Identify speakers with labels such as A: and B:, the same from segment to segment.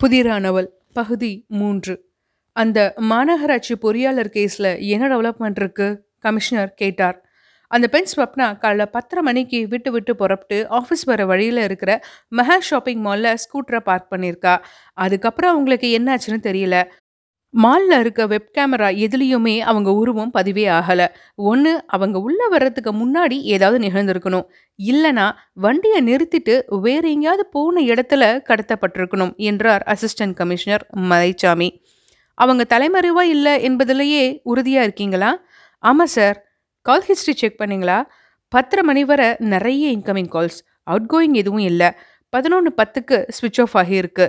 A: புதிரானவள் பகுதி மூன்று. அந்த மாநகராட்சி பொறியாளர் கேஸில் என்ன டெவலப்மெண்ட் இருக்கு? கமிஷனர் கேட்டார். அந்த பெண் ஸ்வப்னா காலைல பத்தரை மணிக்கு விட்டு விட்டு புறப்பட்டு ஆஃபீஸ் வர வழியில் இருக்கிற மெஹா ஷாப்பிங் மாலில் ஸ்கூட்டரை பார்க் பண்ணியிருக்கா அதுக்கப்புறம் அவங்களுக்கு என்னாச்சுன்னு தெரியல. மாலில் இருக்க வெப் கேமரா எதுலேயுமே அவங்க உருவம் பதிவே ஆகலை. ஒன்று அவங்க உள்ளே வர்றதுக்கு முன்னாடி ஏதாவது நிகழ்ந்திருக்கணும். இல்லைனா வண்டியை நிறுத்திட்டு வேறு எங்கேயாவது போன இடத்துல கடத்தப்பட்டிருக்கணும் என்றார் அசிஸ்டன்ட் கமிஷனர் மலைச்சாமி. அவங்க தலைமறைவா இல்லை என்பதிலேயே உறுதியாக இருக்கீங்களா? ஆமாம் சார். கால் ஹிஸ்ட்ரி செக் பண்ணிங்களா? பத்தரை மணி வரை நிறைய இன்கமிங் கால்ஸ். அவுட் கோயிங் எதுவும் இல்லை. பதினொன்று பத்துக்கு ஸ்விட்ச் ஆஃப் ஆகியிருக்கு.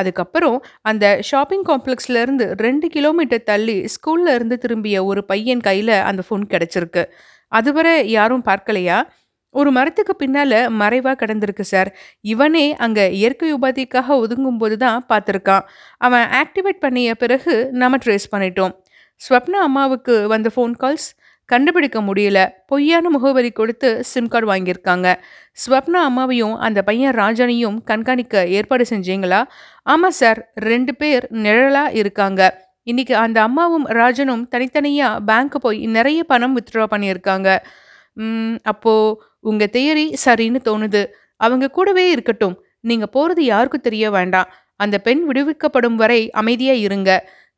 A: அதுக்கப்புறம் அந்த ஷாப்பிங் காம்ப்ளெக்ஸ்லேருந்து ரெண்டு கிலோமீட்டர் தள்ளி ஸ்கூல்ல இருந்து திரும்பிய ஒரு பையன் கையில் அந்த ஃபோன் கிடச்சிருக்கு. அதுவரை யாரும் பார்க்கலையா? ஒரு மரத்துக்கு பின்னால் மறைவாக கிடந்திருக்கு சார் இவனே அங்கே இயற்கை உபாதிக்காக ஒதுங்கும் போது தான் பார்த்துருக்கான். அவன் ஆக்டிவேட் பண்ணிய பிறகு நம்ம ட்ரேஸ் பண்ணிட்டோம். ஸ்வப்னா அம்மாவுக்கு வந்த ஃபோன் கால்ஸ் கண்டுபிடிக்க முடியல. பொய்யான முகவரி கொடுத்து சிம் கார்டு வாங்கியிருக்காங்க. ஸ்வப்னா அம்மாவையும் அந்த பையன் ராஜனையும் கண்காணிக்க ஏற்பாடு செஞ்சீங்களா? ஆமாம் சார் ரெண்டு பேர் நிழலாக இருக்காங்க. இன்னைக்கு அந்த அம்மாவும் ராஜனும் தனித்தனியாக பேங்க்கு போய் நிறைய பணம் வித்ட்ரா பண்ணியிருக்காங்க. அப்போது உங்கள் தேரி தியரி சரின்னு தோணுது. அவங்க கூடவே இருக்கட்டும். நீங்கள் போகிறது யாருக்கும் தெரிய வேண்டாம். அந்த பெண் விடுவிக்கப்படும் வரை அமைதியாக இருங்க.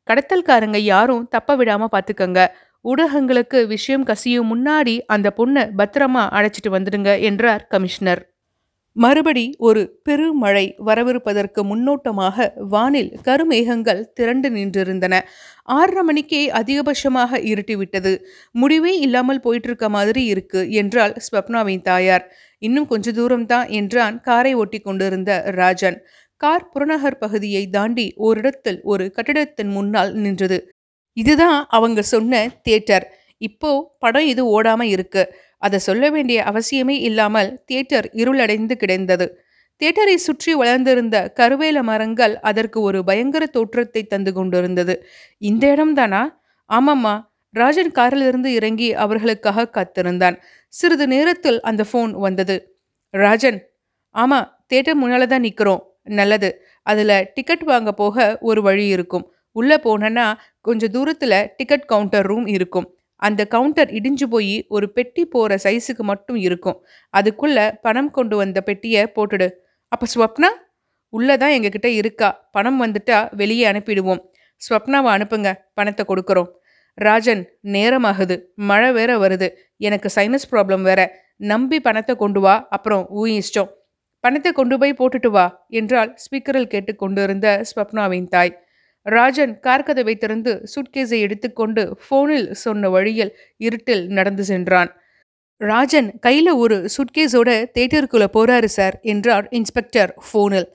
A: கடத்தல்காரங்க யாரும் தப்ப விடாமல் பார்த்துக்கங்க ஊடகங்களுக்கு விஷயம் கசியும் முன்னாடி அந்த பொண்ணை பத்திரமா அழைச்சிட்டு வந்துடுங்க என்றார் கமிஷனர். மறுபடி ஒரு பெருமழை வரவிருப்பதற்கு முன்னோட்டமாக வானில் கருமேகங்கள் திரண்டு நின்றிருந்தன. ஆறரை மணிக்கே அதிகபட்சமாக இருட்டிவிட்டது. முடிவே இல்லாமல் போயிட்டு இருக்க மாதிரி இருக்கு என்றாள் ஸ்வப்னாவின் தாயார். இன்னும் கொஞ்ச தூரம்தான் என்றான் காரை ஓட்டி கொண்டிருந்த ராஜன். கார் புறநகர் பகுதியை தாண்டி ஓரிடத்தில் ஒரு கட்டிடத்தின் முன்னால் நின்றது. இதுதான் அவங்க சொன்ன தியேட்டர் இப்போ படம் இது ஓடாம இருக்கு. அதை சொல்ல வேண்டிய அவசியமே இல்லாமல் தியேட்டர் இருளடைந்து கிடந்தது. தியேட்டரை சுற்றி வளர்ந்திருந்த கருவேல மரங்கள் அதற்கு ஒரு பயங்கர தோற்றத்தை தந்து கொண்டிருந்தது. இந்த இடம்தானா? ஆமாம்மா. ராஜன் காரிலிருந்து இறங்கி அவர்களுக்காக காத்திருந்தான். சிறிது நேரத்தில் அந்த ஃபோன் வந்தது. ராஜன் ஆமாம் தேட்டர் முன்னால் தான் நிற்கிறோம் நல்லது. அதில் டிக்கெட் வாங்க போக ஒரு வழி இருக்கும். உள்ளே போனேன்னா கொஞ்சம் தூரத்தில் டிக்கெட் கவுண்டர் ரூம் இருக்கும். அந்த கவுண்டர் இடிஞ்சு போய் ஒரு பெட்டி போகிற சைஸுக்கு மட்டும் இருக்கும். அதுக்குள்ளே பணம் கொண்டு வந்த பெட்டியை போட்டுடு. அப்போ ஸ்வப்னா? உள்ளே தான் எங்ககிட்ட இருக்கா. பணம் வந்துட்டா வெளியே அனுப்பிடுவோம். ஸ்வப்னாவை அனுப்புங்க. பணத்தை கொடுக்குறோம். ராஜன் நேரமாகுது. மழை வேற வருது. எனக்கு சைனஸ் ப்ராப்ளம் வேற. நம்பி பணத்தை கொண்டு வா. அப்புறம் ஊ பணத்தை கொண்டு போய் போட்டுட்டு வா என்றால் ஸ்பீக்கரில் கேட்டு கொண்டிருந்த ஸ்வப்னாவின் தாய். ராஜன் கார் கதவை திறந்து சுட்கேஸை எடுத்துக்கொண்டு ஃபோனில் சொன்ன வழியில் இருட்டில் நடந்து சென்றான். ராஜன் கையில் ஒரு சுட்கேஸோட தேட்டருக்குள்ளே போகிறாரு சார் என்றார் இன்ஸ்பெக்டர் ஃபோனில்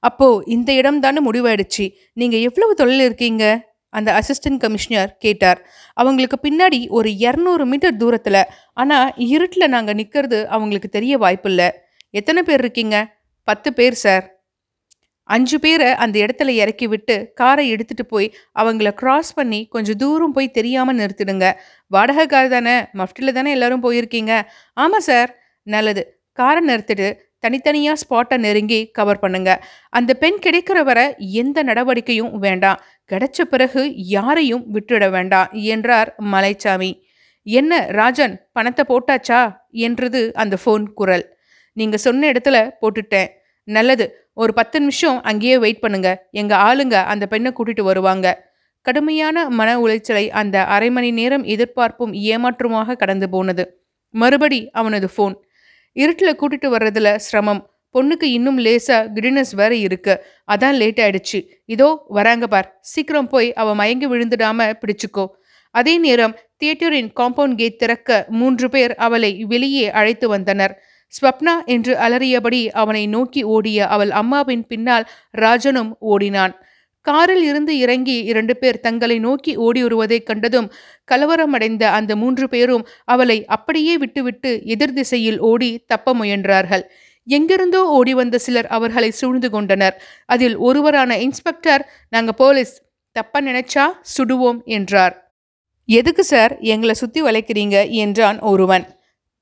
A: அப்போ இந்த இடம் தானே முடிவாயிடுச்சு. நீங்கள் எவ்வளவு தொழில் இருக்கீங்க? அந்த அசிஸ்டன்ட் கமிஷனர் கேட்டார். அவங்களுக்கு பின்னாடி ஒரு இரநூறு மீட்டர் தூரத்தில் ஆனால் இருட்டில் நாங்கள் நிற்கிறது அவங்களுக்கு தெரிய வாய்ப்பில்லை. எத்தனை பேர் இருக்கீங்க? பத்து பேர் சார் அஞ்சு பேரை அந்த இடத்துல இறக்கி விட்டு காரை எடுத்துட்டு போய் அவங்கள கிராஸ் பண்ணி கொஞ்சம் தூரம் போய் தெரியாமல் நிறுத்திடுங்க. வாடகை கார் தானே? மஃப்டில் தானே எல்லாரும் போயிருக்கீங்க? ஆமாம் சார். நல்லது. காரை நிறுத்திட்டு தனித்தனியாக ஸ்பாட்டை நெருங்கி கவர் பண்ணுங்க. அந்த பெண் கிடைக்கிற வரை எந்த நடவடிக்கையும் வேண்டாம். கிடைச்ச பிறகு யாரையும் விட்டுட வேண்டாம் என்றார் மலைச்சாமி. என்ன ராஜன் பணத்தை போட்டாச்சா? என்றது அந்த ஃபோன் குரல். நீங்கள் சொன்ன இடத்துல போட்டுட்டேன். நல்லது. ஒரு பத்து நிமிஷம் அங்கேயே வெயிட் பண்ணுங்க. எங்க ஆளுங்க அந்த பெண்ணை கூட்டிட்டு வருவாங்க. கடுமையான மன உளைச்சலை அந்த அரை மணி நேரம் எதிர்பார்ப்பும் ஏமாற்றமாக கடந்து போனது. மறுபடி அவனது ஃபோன் இருட்டில் கூட்டிட்டு வர்றதுல சிரமம். பொண்ணுக்கு இன்னும் லேசா கிடினஸ் வேற இருக்கு. அதான் லேட் ஆயிடுச்சு. இதோ வராங்க பார். சீக்கிரம் போய் அவ மயங்கி விழுந்துடாம பிடிச்சுக்கோ. அதே நேரம் தியேட்டரின் காம்பவுண்ட் கேட் திறக்க மூன்று பேர் அவளை வெளியே அழைத்து வந்தனர். ஸ்வப்னா என்று அலறியபடி அவனை நோக்கி ஓடிய அவள் அம்மாவின் பின்னால் ராஜனும் ஓடினான். காரில் இருந்து இறங்கி இரண்டு பேர் தங்களை நோக்கி ஓடி வருவதைக் கண்டதும் கலவரமடைந்த அந்த மூன்று பேரும் அவளை அப்படியே விட்டுவிட்டு எதிர் திசையில் ஓடி தப்ப முயன்றார்கள். எங்கிருந்தோ ஓடி வந்த சிலர் அவர்களை சூழ்ந்து கொண்டனர். அதில் ஒருவரான இன்ஸ்பெக்டர் நாங்க போலீஸ் தப்ப நினைச்சா சுடுவோம் என்றார். எதுக்கு சார்? எங்களை சுத்தி வளைக்கிறீங்க என்றான் ஒருவன்.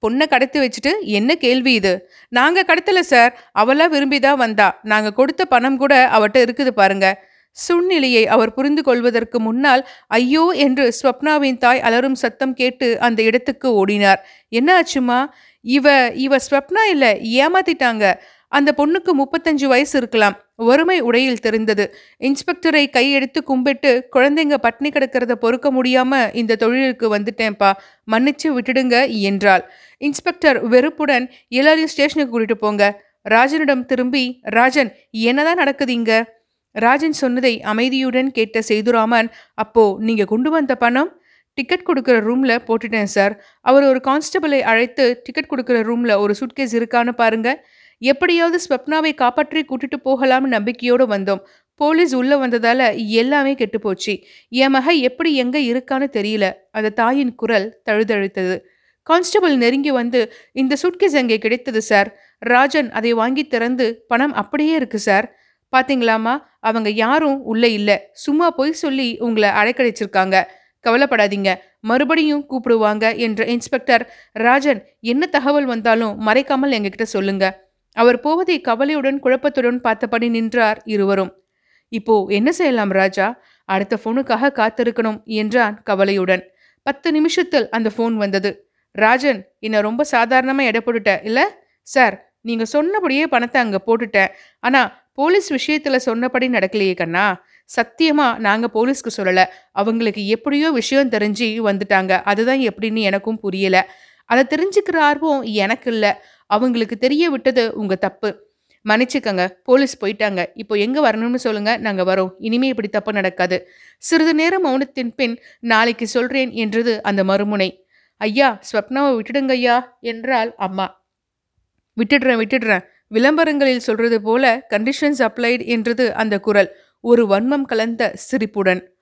A: பொண்ணை கடத்தி வச்சுட்டு என்ன கேள்வி இது? நாங்கள் கடத்தலை சார். அவளாக விரும்பி தான் வந்தா. நாங்கள் கொடுத்த பணம் கூட அவட்ட இருக்குது பாருங்க. சூழ்நிலையை அவர் புரிந்து கொள்வதற்கு முன்னால் ஐயோ என்று ஸ்வப்னாவின் தாய் அலரும் சத்தம் கேட்டு அந்த இடத்துக்கு ஓடினார். என்ன ஆச்சுமா? இவ இவ ஸ்வப்னா இல்லை ஏமாத்திட்டாங்க. அந்த பொண்ணுக்கு முப்பத்தஞ்சு வயசு இருக்கலாம். வறுமை உடையில் தெரிந்தது. இன்ஸ்பெக்டரை கையெடுத்து கும்பிட்டு குழந்தைங்க பட்னி கிடக்கிறத பொறுக்க முடியாம இந்த தொழிலுக்கு வந்துட்டேன்ப்பா. மன்னிச்சு விட்டுடுங்க என்றாள். இன்ஸ்பெக்டர் வெறுப்புடன் எல்லாரையும் ஸ்டேஷனுக்கு கூட்டிட்டு போங்க. ராஜனிடம் திரும்பி ராஜன் என்னதான் நடக்குது இங்க? ராஜன் சொன்னதை அமைதியுடன் கேட்ட சேதுராமன் அப்போ நீங்க கொண்டு வந்த பணம்? டிக்கெட் கொடுக்குற ரூமில் போட்டுட்டேன் சார். அவர் ஒரு கான்ஸ்டபிளை அழைத்து டிக்கெட் கொடுக்குற ரூமில் ஒரு சுட்கேஸ் இருக்கான்னு பாருங்க. எப்படியாவது ஸ்வப்னாவை காப்பாற்றி கூட்டிட்டு போகலாம்னு நம்பிக்கையோடு வந்தோம். போலீஸ் உள்ளே வந்ததால் எல்லாமே கெட்டு போச்சு. என் மக எப்படி எங்கே இருக்கான்னு தெரியல. அந்த தாயின் குரல் தழுதழுத்தது. கான்ஸ்டபிள் நெருங்கி வந்து இந்த சுட்கேஸ் அங்கே கிடைத்தது சார்? ராஜன் அதை வாங்கி திறந்து பணம் அப்படியே இருக்கு சார். பாத்தீங்களாமா அவங்க யாரும் உள்ளே இல்லை. சும்மா போய் சொல்லி உங்களை அழைக்கடிச்சிருக்காங்க கவலைப்படாதீங்க. மறுபடியும் கூப்பிடுவாங்க என்ற இன்ஸ்பெக்டர். ராஜன் என்ன தகவல் வந்தாலும் மறைக்காமல் எங்ககிட்ட சொல்லுங்க. அவர் போவதை கவலையுடன் குழப்பத்துடன் பார்த்தபடி நின்றார் இருவரும். இப்போ என்ன செய்யலாம் ராஜா? அடுத்த ஃபோனுக்காக காத்திருக்கணும் என்றான் கவலையுடன். பத்து நிமிஷத்தில் அந்த ஃபோன் வந்தது. ராஜன் என்னை ரொம்ப சாதாரணமாக எடை போட்டுட்ட இல்லை? சார் நீங்கள் சொன்னபடியே பணத்தை அங்கே போட்டுட்டேன். ஆனால் போலீஸ் விஷயத்தில் சொன்னபடி நடக்கலையே கண்ணா. சத்தியமாக நாங்கள் போலீஸ்க்கு சொல்லலை. அவங்களுக்கு எப்படியோ விஷயம் தெரிஞ்சு வந்துட்டாங்க. அதுதான் எப்படின்னு எனக்கும் புரியலை. அதை தெரிஞ்சுக்கிற ஆர்வம் எனக்கு இல்லை. அவங்களுக்கு தெரிய விட்டது உங்கள் தப்பு. மன்னிச்சுக்கங்க போலீஸ் போயிட்டாங்க. இப்போ எங்கே வரணும்னு சொல்லுங்கள் நாங்கள் வரோம். இனிமே இப்படி தப்பு நடக்காது. சிறிது நேரம் மௌனத்தின் பின் நாளைக்கு சொல்கிறேன் என்றது அந்த மறுமுனை. ஐயா ஸ்வப்னாவை விட்டுடுங்க ஐயா என்றாள் அம்மா. விட்டுடுறேன் விட்டுடுறேன். விளம்பரங்களில் சொல்றது போல கண்டிஷன்ஸ் அப்ளைடு என்றது அந்த குரல். ஒரு வன்மம் கலந்த சிரிப்புடன்.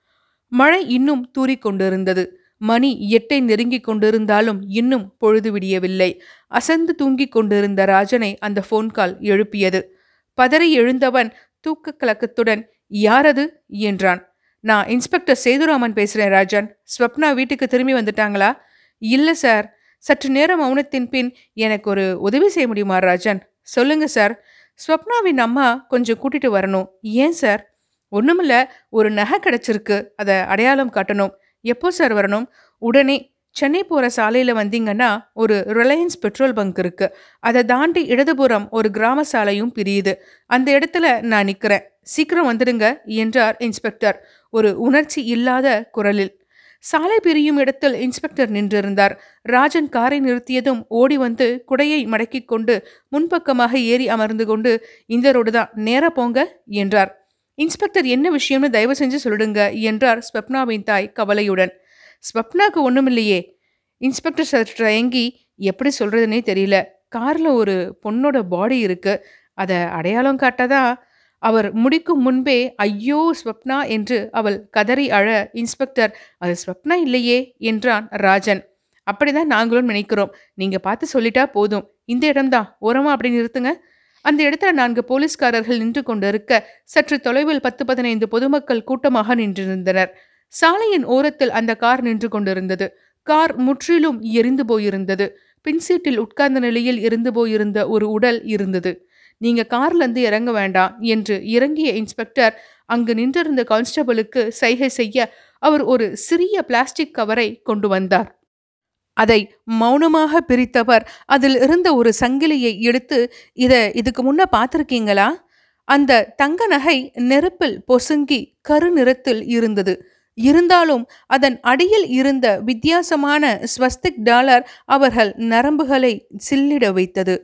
A: மழை இன்னும் தூறிக்கொண்டிருந்தது மணி எட்டை நெருங்கிக் கொண்டிருந்தாலும் இன்னும் பொழுது விடியவில்லை. அசந்து தூங்கிக் கொண்டிருந்த ராஜனை அந்த ஃபோன் கால் எழுப்பியது. பதறி எழுந்தவன் தூக்க கலக்கத்துடன் யாரது? என்றான். நான் இன்ஸ்பெக்டர் சேதுராமன் பேசுகிறேன் ராஜன். ஸ்வப்னா வீட்டுக்கு திரும்பி வந்துட்டாங்களா? இல்லை சார் சற்று நேரம் மௌனத்தின் பின் எனக்கு ஒரு உதவி செய்ய முடியுமா ராஜன்? சொல்லுங்க சார் ஸ்வப்னாவின் அம்மா கொஞ்சம் கூட்டிட்டு வரணும். ஏன் சார் ஒன்றுமில்ல ஒரு நகை கிடச்சிருக்கு. அதை அடையாளம் காட்டணும். எப்போ சார் வரணும்? உடனே. சென்னை போகிற சாலையில் வந்தீங்கன்னா ஒரு ரிலையன்ஸ் பெட்ரோல் பங்க் இருக்குது அதை தாண்டி இடதுபுறம் ஒரு கிராம சாலையும் பிரியுது. அந்த இடத்துல நான் நிற்கிறேன் சீக்கிரம் வந்துடுங்க என்றார் இன்ஸ்பெக்டர். ஒரு உணர்ச்சி இல்லாத குரலில். சாலை பிரியும் இடத்தில் இன்ஸ்பெக்டர் நின்றிருந்தார். ராஜன் காரை நிறுத்தியதும் ஓடி வந்து குடையை மடக்கிக் கொண்டு முன்பக்கமாக ஏறி அமர்ந்து கொண்டு இந்த ரோடு தான் நேரா போங்க என்றார். இன்ஸ்பெக்டர் என்ன விஷயம்னு தயவு செஞ்சு சொல்லிடுங்க என்றார் ஸ்வப்னாவின் தாய் கவலையுடன். ஸ்வப்னாவுக்கு ஒன்றுமில்லையே இன்ஸ்பெக்டர் சற்று தயங்கி எப்படி சொல்கிறதுனே தெரியல. காரில் ஒரு பொண்ணோட பாடி இருக்குது அதை அடையாளம் காட்டதான் அவர் முடிக்கும் முன்பே ஐயோ ஸ்வப்னா என்று அவள் கதறி அழ இன்ஸ்பெக்டர் அது ஸ்வப்னா இல்லையே என்றான் ராஜன். அப்படிதான் நாங்களும் நினைக்கிறோம். நீங்க பார்த்து சொல்லிட்டா போதும். இந்த இடம்தான் ஓரமா அப்படி நிறுத்துங்க. அந்த இடத்துல நான்கு போலீஸ்காரர்கள் நின்று கொண்டிருக்க சற்று தொலைவில் பத்து பதினைந்து பொதுமக்கள் கூட்டமாக நின்றிருந்தனர். சாலையின் ஓரத்தில் அந்த கார் நின்று கொண்டிருந்தது. கார் முற்றிலும் எரிந்து போயிருந்தது. பின்சீட்டில் உட்கார்ந்த நிலையில் இருந்து போயிருந்த ஒரு உடல் இருந்தது. நீங்க கார்லேருந்து இறங்க வேண்டாம் என்று இறங்கிய இன்ஸ்பெக்டர் அங்கு நின்றிருந்த கான்ஸ்டபிளுக்கு சைகை செய்ய அவர் ஒரு சிறிய பிளாஸ்டிக் கவரை கொண்டு வந்தார். அதை மௌனமாக பிரித்தவர் அதில் இருந்த ஒரு சங்கிலியை எடுத்து இதை இதுக்கு முன்ன பார்த்துருக்கீங்களா? அந்த தங்க நகை நெருப்பில் பொசுங்கி கருநிறத்தில் இருந்தது. இருந்தாலும் அதன் அடியில் இருந்த வித்தியாசமான ஸ்வஸ்திக் டாலர் அவர்கள் நரம்புகளை சில்லிட வைத்தது.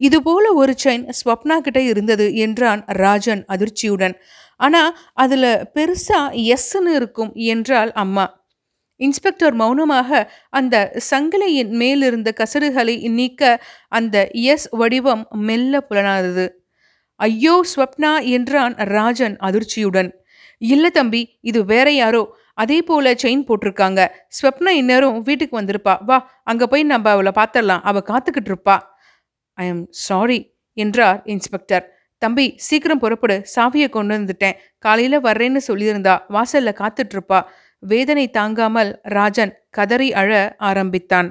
A: இதுபோல ஒரு செயின் ஸ்வப்னா கிட்ட இருந்தது என்றான் ராஜன் அதிர்ச்சியுடன். ஆனால் அதில் பெருசாக எஸ்ன்னு இருக்கும் என்றால் அம்மா. இன்ஸ்பெக்டர் மௌனமாக அந்த சங்கிலியின் மேலிருந்த கசடுகளை நீக்க அந்த எஸ் வடிவம் மெல்ல புலனாதது. ஐயோ ஸ்வப்னா என்றான் ராஜன் அதிர்ச்சியுடன். இல்லை தம்பி இது வேற யாரோ. அதே போல செயின் போட்டிருக்காங்க. ஸ்வப்னா இந்நேரம் வீட்டுக்கு வந்திருப்பா. வா அங்கே போய் நம்ம அவளை பார்த்துடலாம் அவள் காத்துக்கிட்டு இருப்பா. ஐ எம் சாரி என்றார் இன்ஸ்பெக்டர். தம்பி சீக்கிரம் புறப்படு. சாவியை கொண்டு வந்துட்டேன் காலையில் வர்றேன்னு சொல்லியிருந்தா வாசல்ல காத்துட்ருப்பா. வேதனை தாங்காமல் ராஜன் கதறி அழ ஆரம்பித்தான்.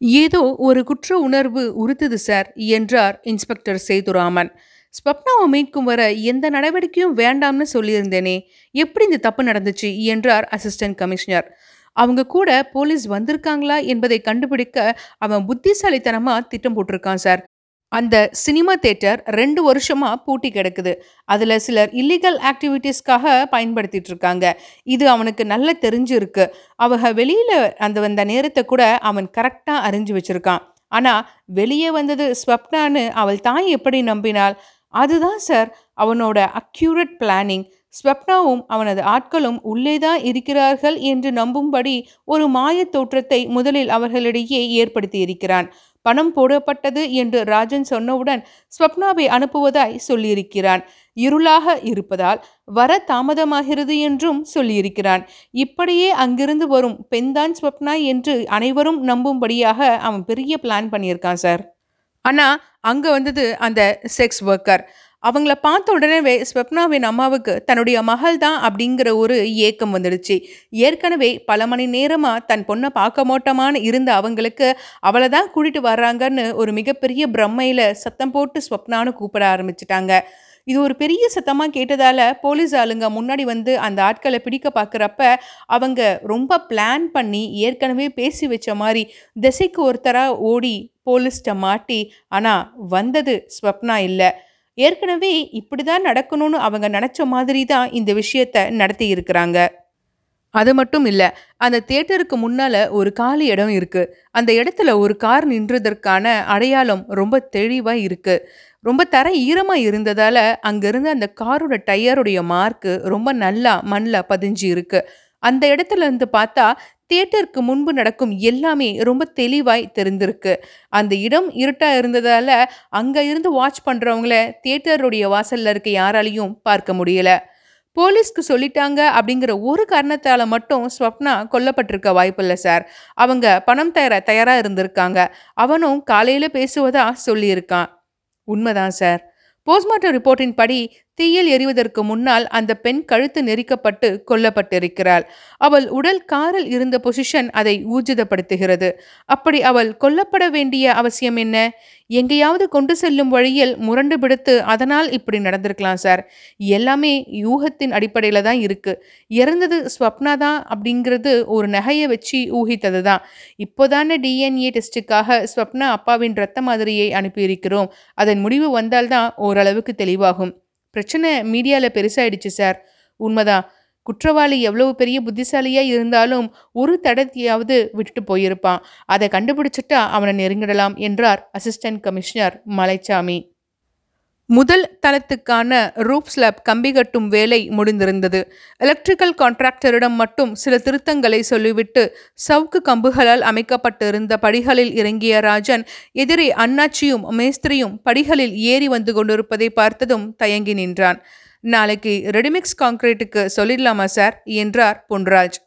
A: ஏதோ ஒரு குற்ற உணர்வு உறுத்துது சார் என்றார் இன்ஸ்பெக்டர் சேதுராமன். ஸ்வப்னாவை மீட்கும் வர எந்த நடவடிக்கையும் வேண்டாம்னு சொல்லியிருந்தேனே. எப்படி இந்த தப்பு நடந்துச்சு? என்றார் அசிஸ்டன்ட் கமிஷனர். அவங்க கூட போலீஸ் வந்திருக்காங்களா என்பதை கண்டுபிடிக்க அவன் புத்திசாலித்தனமாக திட்டம் போட்டிருக்கான் சார். அந்த சினிமா தேட்டர் ரெண்டு வருஷமாக பூட்டி கிடக்குது. அதில் சிலர் இல்லீகல் ஆக்டிவிட்டீஸ்க்காக பயன்படுத்திட்டு இருக்காங்க. இது அவனுக்கு நல்லா தெரிஞ்சிருக்கு. அவங்க வெளியில் அந்த வந்த நேரத்தை கூட அவன் கரெக்டாக அறிஞ்சு வச்சுருக்கான். ஆனால் வெளியே வந்தது ஸ்வப்னான்னு அவள் தாய் எப்படி நம்பினாள்? அதுதான் சார் அவனோட அக்யூரட் பிளானிங் ஸ்வப்னாவும் அவனது ஆட்களும் உள்ளேதான் இருக்கிறார்கள் என்று நம்பும்படி ஒரு மாயத் தோற்றத்தை முதலில் அவர்களிடையே ஏற்படுத்தி இருக்கிறான் பணம் போடப்பட்டது என்று ராஜன் சொன்னவுடன் ஸ்வப்னாவை அனுப்புவதாய் சொல்லியிருக்கிறான். இருளாக இருப்பதால் வர தாமதமாகிறது என்றும் சொல்லியிருக்கிறான். இப்படியே அங்கிருந்து வரும் பெண்தான் ஸ்வப்னா என்று அனைவரும் நம்பும்படியாக அவன் பெரிய பிளான் பண்ணியிருக்கான் சார் ஆனால் அங்கே வந்தது அந்த செக்ஸ் ஒர்க்கர் அவங்கள பார்த்த உடனே ஸ்வப்னாவின் அம்மாவுக்கு தன்னுடைய மகள் தான் அப்படிங்கிற ஒரு ஏக்கம் வந்துடுச்சு. ஏற்கனவே பல மணி நேரமாக தன் பொண்ணை பார்க்க மாட்டோமான்னு இருந்த அவங்களுக்கு அவளை தான் கூட்டிட்டு வர்றாங்கன்னு ஒரு மிகப்பெரிய பிரம்மையில் சத்தம் போட்டு ஸ்வப்னான்னு கூப்பிட ஆரம்பிச்சிட்டாங்க. இது ஒரு பெரிய சத்தமாக கேட்டதால் போலீஸ் ஆளுங்க முன்னாடி வந்து அந்த ஆட்களை பிடிக்க பார்க்குறப்ப அவங்க ரொம்ப பிளான் பண்ணி ஏற்கனவே பேசி வச்ச மாதிரி திசைக்கு ஒருத்தராக ஓடி போலீஸ்கிட்ட மாட்டி ஆனால் வந்தது ஸ்வப்னா இல்லை. ஏற்கனவே இப்படி தான் நடக்கணும்னு அவங்க நினச்ச மாதிரி தான் இந்த விஷயத்த நடத்தி இருக்கிறாங்க. அது மட்டும் இல்லை அந்த தேட்டருக்கு முன்னால் ஒரு காலி இடம் இருக்குது அந்த இடத்துல ஒரு கார் நின்றதற்கான அடையாளம் ரொம்ப தெளிவாக இருக்குது ரொம்ப தர ஈரமாக இருந்ததால் அங்கேருந்து அந்த காரோட டயருடைய மார்க்கு ரொம்ப நல்லா மண்ணில் பதிஞ்சு இருக்குது அந்த இடத்துல இருந்து பார்த்தா தியேட்டருக்கு முன்பு நடக்கும் எல்லாமே ரொம்ப தெளிவாய் தெரிந்திருக்கு. அந்த இடம் இருட்டாக இருந்ததால் அங்கே இருந்து வாட்ச் பண்ணுறவங்கள தியேட்டருடைய வாசலில் இருக்க யாராலையும் பார்க்க முடியலை. போலீஸ்க்கு சொல்லிட்டாங்க அப்படிங்கிற ஒரு காரணத்தால் மட்டும் ஸ்வப்னா கொல்லப்பட்டிருக்க வாய்ப்பில்லை சார். அவங்க பணம் தயார தயாராக இருந்திருக்காங்க. அவனும் காலையில் பேசுவதா சொல்லியிருக்கான். உண்மைதான் சார். போஸ்ட்மார்ட்டம் ரிப்போர்ட்டின் படி தீயில் எரிவதற்கு முன்னால் அந்த பெண் கழுத்து நெரிக்கப்பட்டு கொல்லப்பட்டிருக்கிறாள். அவள் உடல் காரில் இருந்த பொசிஷன் அதை ஊர்ஜிதப்படுத்துகிறது. அப்படி அவள் கொல்லப்பட வேண்டிய அவசியம் என்ன? எங்கேயாவது கொண்டு செல்லும் வழியில் முரண்டு பிடித்து அதனால் இப்படி நடந்திருக்கலாம் சார். எல்லாமே யூகத்தின் அடிப்படையில் தான் இருக்கு. இறந்தது ஸ்வப்னா தான் அப்படிங்கிறது ஒரு நகையை வச்சு ஊகித்தது தான். இப்போதான டிஎன்ஏ டெஸ்ட்டுக்காக ஸ்வப்னா அப்பாவின் ரத்த மாதிரியை அனுப்பியிருக்கிறோம். அதன் முடிவு வந்தால்தான் ஓரளவுக்கு தெளிவாகும். பிரச்சனை மீடியாவில் பெருசாயிடுச்சு சார். உண்மைதான். குற்றவாளி எவ்வளவு பெரிய புத்திசாலியாக இருந்தாலும் ஒரு தடத்தையாவது விட்டுட்டு போயிருப்பான். அதை கண்டுபிடிச்சிட்டா அவனை நெருங்கிடலாம் என்றார் அசிஸ்டன்ட் கமிஷனர் மலைச்சாமி. முதல் தளத்துக்கான ரூப் ஸ்லாப் கம்பி கட்டும் வேலை முடிந்திருந்தது. எலக்ட்ரிக்கல் கான்ட்ராக்டரிடம் மட்டும் சில திருத்தங்களை சொல்லிவிட்டு சவுக்கு கம்புகளால் அமைக்கப்பட்டிருந்த படிகளில் இறங்கிய ராஜன் எதிரே அண்ணாச்சியும் மேஸ்திரியும் படிகளில் ஏறி வந்து கொண்டிருப்பதை பார்த்ததும் தயங்கி நின்றான். நாளைக்கு ரெடிமிக்ஸ் கான்கிரீட்டுக்கு சொல்லிடலாமா சார் என்றார் பொன்ராஜ்.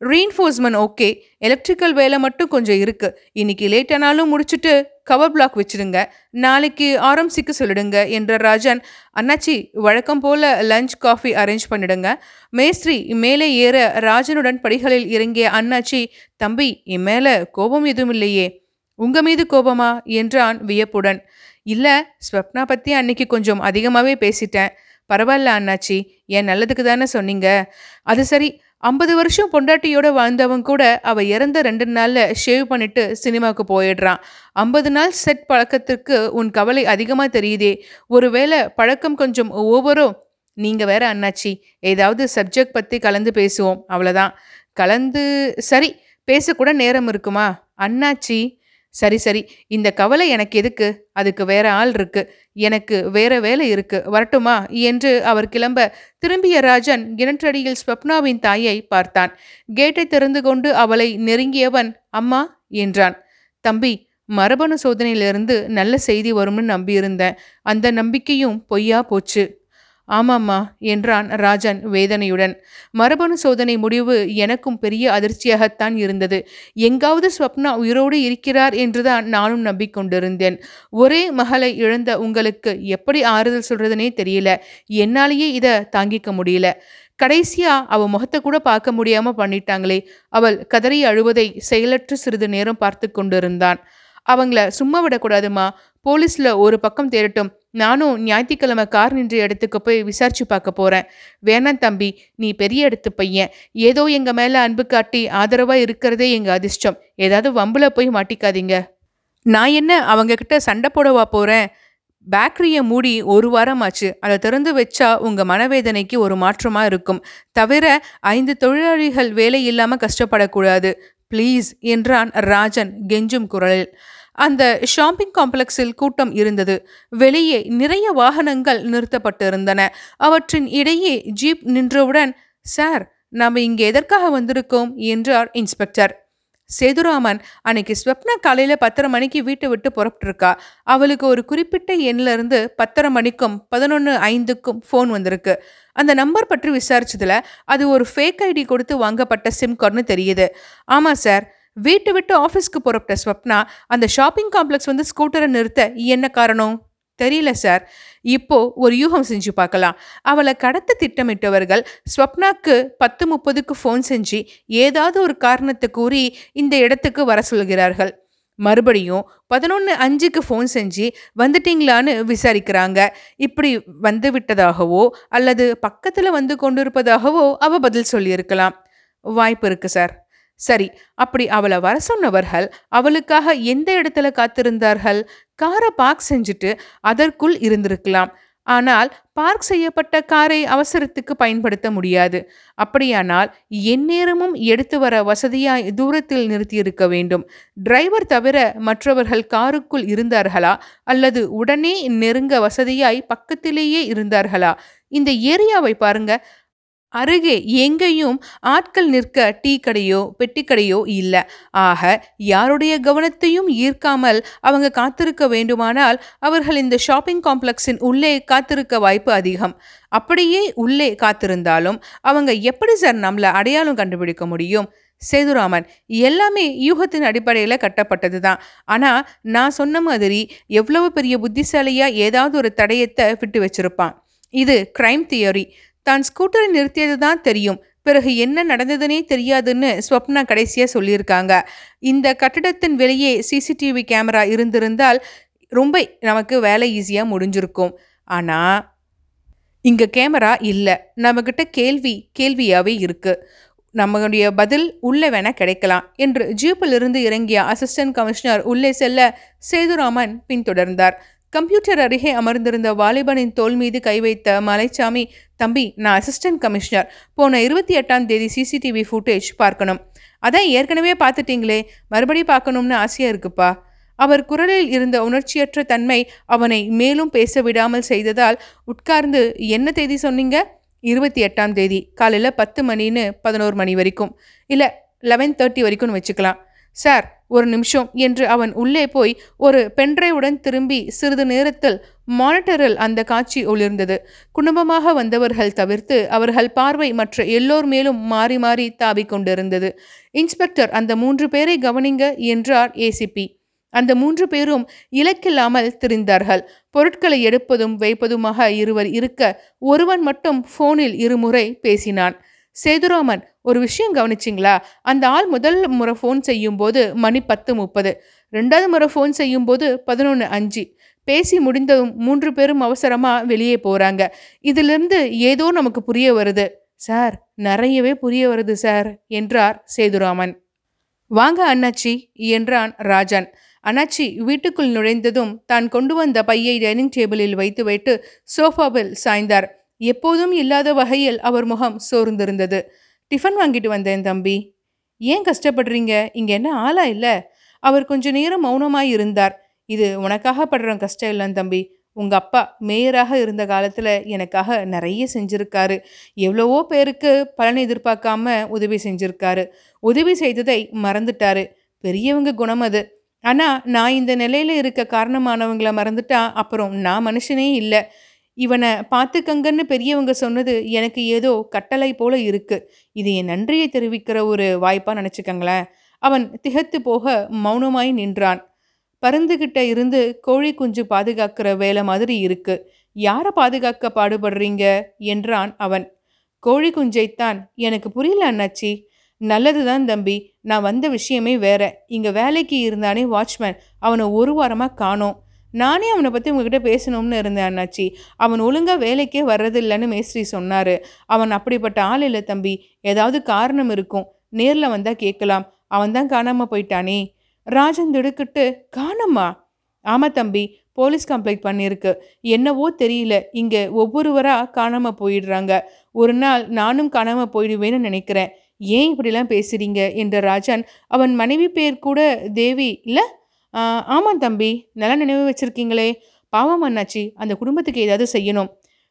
A: ரீன்ஃபோர்ஸ்மெண்ட் ஓகே எலக்ட்ரிக்கல் வேலை மட்டும் கொஞ்சம் இருக்கு. இன்னைக்கு லேட் ஆனாலும் முடிச்சுட்டு கவர் பிளாக் வச்சிடுங்க. நாளைக்கு ஆரம்பிச்சிக்க சொல்லிடுங்க என்ற ராஜன் அண்ணாச்சி வழக்கம் போல் லஞ்ச் காஃபி அரேஞ்ச் பண்ணிடுங்க. மேஸ்திரி மேலே ஏற ராஜனுடன் படிகளில் இறங்கிய அண்ணாச்சி தம்பி என் மேலே கோபம் எதுவும் இல்லையே. உங்கள் மீது கோபமா? என்றான் வியப்புடன். இல்லை ஸ்வப்னா பற்றி அன்னைக்கு கொஞ்சம் அதிகமாகவே பேசிட்டேன். பரவாயில்ல அண்ணாச்சி என் நல்லதுக்கு தானே சொன்னீங்க? அது சரி ஐம்பது வருஷம் பொண்டாட்டியோட வாழ்ந்தவன் கூட அவள் இறந்த ரெண்டு நாளில் ஷேவ் பண்ணிட்டு சினிமாவுக்கு போயிடுறான். ஐம்பது நாள் செட் பழக்கத்திற்கு உன் கவலை அதிகமாக தெரியுதே. ஒருவேளை பழக்கம் கொஞ்சம் ஓவரோ? நீங்கள் வேற அண்ணாச்சி ஏதாவது சப்ஜெக்ட் பற்றி கலந்து பேசுவோம். அவ்வளோதான் கலந்து சரி பேசக்கூட நேரம் இருக்குமா? அண்ணாச்சி சரி சரி. இந்த கவலை எனக்கு எதுக்கு? அதுக்கு வேற ஆள் இருக்கு. எனக்கு வேற வேலை இருக்கு. வரட்டுமா? என்று அவர் கிளம்ப திரும்பிய ராஜன் கிணற்றடியில் ஸ்வப்னாவின் தாயை பார்த்தான். கேட்டை திறந்து கொண்டு அவளை நெருங்கியவன் அம்மா என்றான். தம்பி மரபணு சோதனையிலிருந்து நல்ல செய்தி வரும்னு நம்பியிருந்தேன். அந்த நம்பிக்கையும் பொய்யா போச்சு. ஆமாம்மா என்றான் ராஜன் வேதனையுடன். மரபணு சோதனை முடிவு எனக்கும் பெரிய அதிர்ச்சியாகத்தான் இருந்தது. எங்காவது ஸ்வப்னா உயிரோடு இருக்கிறார் என்றுதான் நானும் நம்பிக்கொண்டிருந்தேன். ஒரே மகளை இழந்த உங்களுக்கு எப்படி ஆறுதல் சொல்றதுனே தெரியல. என்னாலேயே இதை தாங்கிக்க முடியல. கடைசியா அவ முகத்தை கூட பார்க்க முடியாம பண்ணிட்டாங்களே. அவள் கதறி அழுவதை செயலற்று சிறிது நேரம் பார்த்து கொண்டிருந்தான். அவங்கள சும்மா விடக்கூடாதுமா. போலீஸ்ல ஒரு பக்கம் தேரட்டும் நானும் ஞாயிற்றுக்கிழமை கார் நின்ற இடத்துக்கு போய் விசாரிச்சு பார்க்க போகிறேன் வேணாம் தம்பி நீ பெரிய இடத்து பையன். ஏதோ எங்கள் மேலே அன்பு காட்டி ஆதரவாக இருக்கிறதே எங்கள் அதிர்ஷ்டம். ஏதாவது வம்புல போய் மாட்டிக்காதீங்க. நான் என்ன அவங்கக்கிட்ட சண்டை போடவா போகிறேன் பேக்கரியை மூடி ஒரு வாரம் ஆச்சு அதை திறந்து வச்சா உங்கள் மனவேதனைக்கு ஒரு மாற்றமாக இருக்கும். தவிர ஐந்து தொழிலாளிகள் வேலை இல்லாமல் கஷ்டப்படக்கூடாது. ப்ளீஸ் என்றான் ராஜன் கெஞ்சும் குரலில். அந்த ஷாப்பிங் காம்ப்ளெக்ஸில் கூட்டம் இருந்தது. வெளியே நிறைய வாகனங்கள் நிறுத்தப்பட்டிருந்தன. அவற்றின் இடையே ஜீப் நின்றவுடன் சார் நாம் இங்கே எதற்காக வந்திருக்கோம்? என்றார் இன்ஸ்பெக்டர். சேதுராமன் அன்னைக்கு ஸ்வப்னா காலையில் பத்தரை மணிக்கு வீட்டை விட்டு புறப்பட்டுருக்கா. அவளுக்கு ஒரு குறிப்பிட்ட எண்ணிலிருந்து பத்தரை மணிக்கும் பதினொன்று ஐந்துக்கும் ஃபோன் வந்திருக்கு. அந்த நம்பர் பற்றி விசாரிச்சதில் அது ஒரு ஃபேக் ஐடி கொடுத்து வாங்கப்பட்ட சிம் கார்டுன்னு தெரியுது. ஆமாம் சார். வீட்டை விட்டு ஆஃபீஸ்க்கு புறப்பட்ட ஸ்வப்னா அந்த ஷாப்பிங் காம்ப்ளெக்ஸ் வந்து ஸ்கூட்டரை நிறுத்த என்ன காரணம்? தெரியல சார். இப்போ ஒரு யூகம் செஞ்சு பார்க்கலாம். அவளை கடத்த திட்டமிட்டவர்கள் ஸ்வப்னாக்கு பத்து முப்பதுக்கு ஃபோன் செஞ்சு ஏதாவது ஒரு காரணத்தை கூறி இந்த இடத்துக்கு வர சொல்கிறார்கள். மறுபடியும் பதினொன்று அஞ்சுக்கு ஃபோன் செஞ்சு வந்துட்டீங்களான்னு விசாரிக்கிறாங்க. இப்படி வந்து விட்டதாகவோ அல்லது பக்கத்தில் வந்து கொண்டிருப்பதாகவோ அவ பதில் சொல்லியிருக்கலாம். வாய்ப்பு இருக்குது சார். சரி அப்படி அவளை வர சொன்னவர்கள் அவளுக்காக எந்த இடத்துல காத்திருந்தார்கள்? காரை பார்க் செஞ்சுட்டு அதற்குள் இருந்திருக்கலாம். ஆனால் பார்க் செய்யப்பட்ட காரை அவசரத்துக்கு பயன்படுத்த முடியாது. அப்படியானால் எந்நேரமும் எடுத்து வர வசதியாய் தூரத்தில் நிறுத்தியிருக்க வேண்டும். டிரைவர் தவிர மற்றவர்கள் காருக்குள் இருந்தார்களா? அல்லது உடனே நெருங்க வசதியாய் பக்கத்திலேயே இருந்தார்களா? இந்த ஏரியாவை பாருங்க. அருகே எங்கேயும் ஆட்கள் நிற்க டீ கடையோ பெட்டி கடையோ இல்லை. ஆக யாருடைய கவனத்தையும் ஈர்க்காமல் அவங்க காத்திருக்க வேண்டுமானால் அவர்கள் இந்த ஷாப்பிங் காம்ப்ளெக்ஸின் உள்ளே காத்திருக்க வாய்ப்பு அதிகம். அப்படியே உள்ளே காத்திருந்தாலும் அவங்க எப்படி சார் நம்மளை அடையாளம் கண்டுபிடிக்க முடியும்? சேதுராமன் எல்லாமே யூகத்தின் அடிப்படையில் கட்டப்பட்டது தான். ஆனால் நான் சொன்ன மாதிரி எவ்வளவு பெரிய புத்திசாலியாக ஏதாவது ஒரு தடயத்தை விட்டு வச்சிருப்பான். இது கிரைம் தியரி தான் ஸ்கூட்டரை நிறுத்தியது தான் தெரியும். பிறகு என்ன நடந்ததுன்னே தெரியாதுன்னு ஸ்வப்னா கடைசியாக சொல்லியிருக்காங்க. இந்த கட்டிடத்தின் வெளியே சிசிடிவி கேமரா இருந்திருந்தால் ரொம்ப நமக்கு வேலை ஈஸியாக முடிஞ்சிருக்கும். ஆனால் இங்கே கேமரா இல்லை. நம்மக்கிட்ட கேள்வி கேள்வியாகவே இருக்குது நம்மளுடைய பதில் உள்ளே வேணால் கிடைக்கலாம் என்று ஜீப்பிலிருந்து இறங்கிய அசிஸ்டன்ட் கமிஷனர் உள்ளே செல்ல சேதுராமன் பின்தொடர்ந்தார். கம்ப்யூட்டர் அருகே அமர்ந்திருந்த வாலிபனின் தோல் மீது கை வைத்த மலைச்சாமி தம்பி நான் அசிஸ்டன்ட் கமிஷனர் போன இருபத்தி எட்டாம் தேதி சிசிடிவி ஃபுட்டேஜ் பார்க்கணும். அதான் ஏற்கனவே பார்த்துட்டீங்களே மறுபடி பார்க்கணும்னு ஆசையாக இருக்குப்பா. அவர் குரலில் இருந்த உணர்ச்சியற்ற தன்மை அவனை மேலும் பேச விடாமல் செய்ததால் உட்கார்ந்து என்ன தேதி சொன்னீங்க? இருபத்தி எட்டாம் தேதி காலையில் பத்து மணின்னு பதினோரு மணி வரைக்கும். இல்லை லெவன் தேர்ட்டி வரைக்கும்னு வச்சுக்கலாம். சார் ஒரு நிமிஷம் என்று அவன் உள்ளே போய் ஒரு பென்ட்ரைவுடன் திரும்பி சிறிது நேரத்தில் மானிட்டரில் அந்த காட்சி ஒளிர்ந்தது. குடும்பமாக வந்தவர்கள் தவிர்த்து அவர்கள் பார்வை மற்ற எல்லோர் மேலும் மாறி மாறி தாவிக் கொண்டிருந்தது. இன்ஸ்பெக்டர் அந்த மூன்று பேரை கவனிங்க என்றார் ஏசிபி அந்த மூன்று பேரும் இலக்கில்லாமல் திரிந்தார்கள். பொருட்களை எடுப்பதும் வைப்பதுமாக இருவர் இருக்க ஒருவன் மட்டும் ஃபோனில் இருமுறை பேசினான். சேதுராமன் ஒரு விஷயம் கவனிச்சிங்களா? அந்த ஆள் முதல் முறை ஃபோன் செய்யும்போது மணி பத்து முப்பது. ரெண்டாவது முறை ஃபோன் செய்யும்போது பதினொன்று அஞ்சு. பேசி முடிந்ததும் மூன்று பேரும் அவசரமாக வெளியே போகிறாங்க இதிலிருந்து ஏதோ நமக்கு புரிய வருது. சார் நிறையவே புரிய வருது சார் என்றார் சேதுராமன். வாங்க அண்ணாச்சி என்றான் ராஜன். அண்ணாச்சி வீட்டுக்குள் நுழைந்ததும் தான் கொண்டு வந்த பையை டைனிங் டேபிளில் வைத்துவிட்டு சோஃபாவில் சாய்ந்தார். எப்போதும் இல்லாத வகையில் அவர் முகம் சோர்ந்திருந்தது. டிஃபன் வாங்கிட்டு வந்தேன் தம்பி. ஏன் கஷ்டப்படுறீங்க? இங்கே என்ன ஆளா இல்லை? அவர் கொஞ்ச நேரம் மௌனமாய் இருந்தார். இது உனக்காக படுற கஷ்டம் இல்லை தம்பி. உங்கள் அப்பா மேயராக இருந்த காலத்தில் எனக்காக நிறைய செஞ்சுருக்காரு. எவ்வளவோ பேருக்கு பலன் எதிர்பார்க்காம உதவி செஞ்சுருக்காரு. உதவி செய்ததை மறந்துட்டாரு. பெரியவங்க குணம் அது. ஆனால் நான் இந்த நிலையில் இருக்க காரணமானவங்களை மறந்துட்டா அப்புறம் நான் மனுஷனே இல்லை. இவனை பார்த்துக்கங்கன்னு பெரியவங்க சொன்னது எனக்கு ஏதோ கட்டளை போல இருக்கு. இது என் நன்றியை தெரிவிக்கிற ஒரு வாய்ப்பாக நினச்சிக்கங்களேன். அவன் திகத்து போக மௌனமாய் நின்றான். பருந்துகிட்ட இருந்து கோழி குஞ்சு பாதுகாக்கிற வேலை மாதிரி இருக்கு. யாரை பாதுகாக்க பாடுபடுறீங்க? என்றான் அவன். கோழி குஞ்சைத்தான் எனக்கு புரியல அண்ணாச்சி. நல்லதுதான் தம்பி. நான் வந்த விஷயமே வேற. இங்கே வேலைக்கு இருந்தானே வாட்ச்மேன். அவனை ஒரு வாரமாக காணோம். நானே அவனை பற்றி உங்ககிட்ட பேசணும்னு இருந்தேன் அண்ணாச்சி. அவன் ஒழுங்காக வேலைக்கே வர்றதில்லைன்னு மேஸ்திரி சொன்னார். அவன் அப்படிப்பட்ட ஆள் இல்லை தம்பி. ஏதாவது காரணம் இருக்கும். நேரில் வந்தால் கேட்கலாம். அவன் தான் காணாமல் போயிட்டானே. ராஜன் திடுக்கிட்டு காணம்மா. ஆமாம் தம்பி. போலீஸ் கம்ப்ளைண்ட் பண்ணியிருக்கு என்னவோ தெரியல. இங்கே ஒவ்வொருவராக காணாமல் போயிடுறாங்க. ஒரு நாள் நானும் காணாமல் போயிடுவேன்னு நினைக்கிறேன். ஏன் இப்படிலாம் பேசுகிறீங்க என்ற ராஜன் அவன் மனைவி பேர் கூட தேவி இல்லை? ஆமாம் தம்பி நல்லா நினைவு வச்சுருக்கீங்களே. பாவம் அண்ணாச்சி அந்த குடும்பத்துக்கு ஏதாவது செய்யணும்.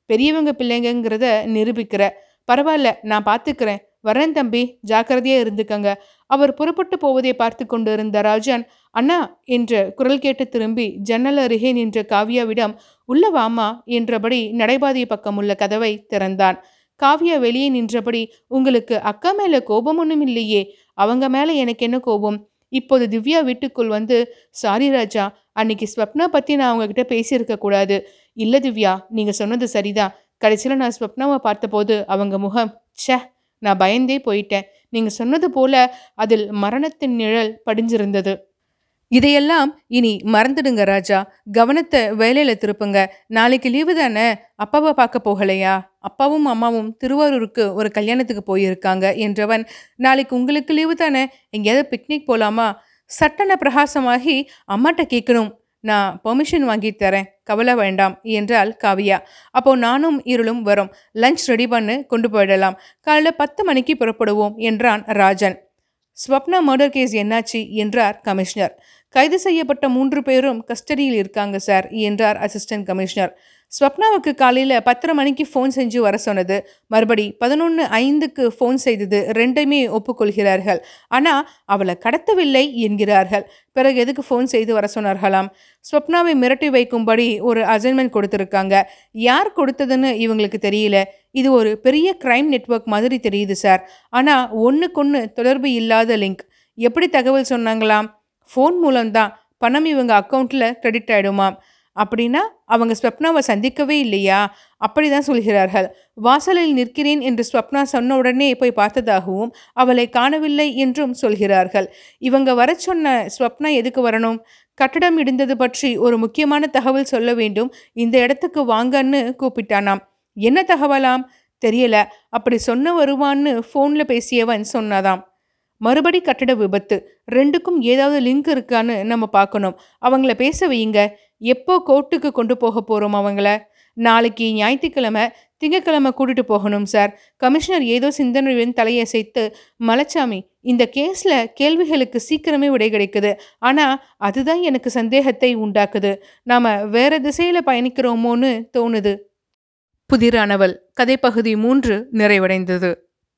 A: பெரியவங்க பிள்ளைங்கிறத நிரூபிக்கிற. பரவாயில்ல நான் பார்த்துக்கிறேன் வரேன் தம்பி ஜாக்கிரதையாக இருந்துக்கங்க. அவர் புறப்பட்டு போவதை பார்த்து கொண்டு இருந்த ராஜன் அண்ணா என்ற குரல் கேட்டு திரும்பி ஜன்னல் அருகே நின்ற காவியாவிடம் உள்ள வாமா என்றபடி நடைபாதை பக்கம் உள்ள கதவை திறந்தான். காவியா வெளியே நின்றபடி உங்களுக்கு அக்கா மேலே கோபம் ஒன்றும் இல்லையே அவங்க மேலே எனக்கு என்ன கோபம்? இப்போது திவ்யா வீட்டுக்குள் வந்து சாரி ராஜா அன்னைக்கு ஸ்வப்னா பற்றி நான் அவங்கக்கிட்ட பேசியிருக்க கூடாது. இல்லை திவ்யா நீங்கள் சொன்னது சரிதான் கடைசியில் நான் ஸ்வப்னாவை பார்த்தபோது அவங்க முகம் ச்சே நான் பயந்தே போயிட்டேன். நீங்கள் சொன்னது போல அதில் மரணத்தின் நிழல் படிஞ்சிருந்தது. இதையெல்லாம் இனி மறந்துடுங்க ராஜா. கவனத்தை வேலையில் திருப்புங்க. நாளைக்கு லீவு தானே. அப்பாவை பார்க்க போகலையா? அப்பாவும் அம்மாவும் திருவாரூருக்கு ஒரு கல்யாணத்துக்கு போயிருக்காங்க என்றவன் நாளைக்கு உங்களுக்கு லீவு தானே? எங்கேயாவது பிக்னிக் போகலாமா சட்டன பிரகாசமாகி அம்மாட்ட கேட்கணும் நான் பெர்மிஷன் வாங்கி தரேன். கவலை வேண்டாம் என்றால் காவியா. அப்போ நானும் இருளும் வரும். லஞ்ச் ரெடி பண்ணு கொண்டு போயிடலாம். காலைல பத்து மணிக்கு புறப்படுவோம் என்றான் ராஜன். ஸ்வப்னா மர்டர் கேஸ் என்னாச்சு? என்றார் கமிஷனர் கைது செய்யப்பட்ட மூன்று பேரும் கஸ்டடியில் இருக்காங்க சார் என்றார் அசிஸ்டன்ட் கமிஷனர் ஸ்வப்னாவுக்கு காலையில் பத்தரை மணிக்கு ஃபோன் செஞ்சு வர சொன்னது. மறுபடி பதினொன்று ஐந்துக்கு ஃபோன் செய்தது ரெண்டுமே ஒப்புக்கொள்கிறார்கள். ஆனால் அவளை கடத்தவில்லை என்கிறார்கள். பிறகு எதுக்கு ஃபோன் செய்து வர சொன்னார்களாம்? ஸ்வப்னாவை மிரட்டி வைக்கும்படி ஒரு அசைன்மெண்ட் கொடுத்துருக்காங்க. யார் கொடுத்ததுன்னு இவங்களுக்கு தெரியல. இது ஒரு பெரிய கிரைம் நெட்ஒர்க் மாதிரி தெரியுது சார் ஆனால் ஒன்றுக்கொன்று தொடர்பு இல்லாத லிங்க் எப்படி தகவல் சொன்னாங்களாம்? ஃபோன் மூலம்தான். பணம் இவங்க அக்கௌண்ட்டில் கிரெடிட் ஆகிடுமாம் அப்படின்னா அவங்க ஸ்வப்னாவை சந்திக்கவே இல்லையா? அப்படி தான் சொல்கிறார்கள். வாசலில் நிற்கிறேன் என்று ஸ்வப்னா சொன்ன உடனே போய் பார்த்ததாகவும் அவளை காணவில்லை என்றும் சொல்கிறார்கள். இவங்க வர சொன்ன ஸ்வப்னா எதுக்கு வரணும்? கட்டடம் இடிந்தது பற்றி ஒரு முக்கியமான தகவல் சொல்ல வேண்டும். இந்த இடத்துக்கு வாங்கன்னு கூப்பிட்டானாம். என்ன தகவலாம்? தெரியல. அப்படி சொன்ன வருவான்னு ஃபோனில் பேசியவன் சொன்னதாம். மறுபடி கட்டட விபத்து. ரெண்டுக்கும் ஏதாவது லிங்க் இருக்கான்னு நம்ம பார்க்கணும். அவங்கள பேச வையுங்க. எப்போ கோர்ட்டுக்கு கொண்டு போக போகிறோம் அவங்கள? நாளைக்கு ஞாயிற்றுக்கிழமை திங்கக்கிழமை கூட்டிட்டு போகணும் சார். கமிஷனர் ஏதோ சிந்தனையுடன் தலையசைத்து மலச்சாமி இந்த கேஸில் கேள்விகளுக்கு சீக்கிரமே விடை கிடைக்குது. ஆனால் அதுதான் எனக்கு சந்தேகத்தை உண்டாக்குது. நாம் வேறு திசையில் பயணிக்கிறோமோன்னு தோணுது. புதிரானவள் கதைப்பகுதி மூன்று நிறைவடைந்தது.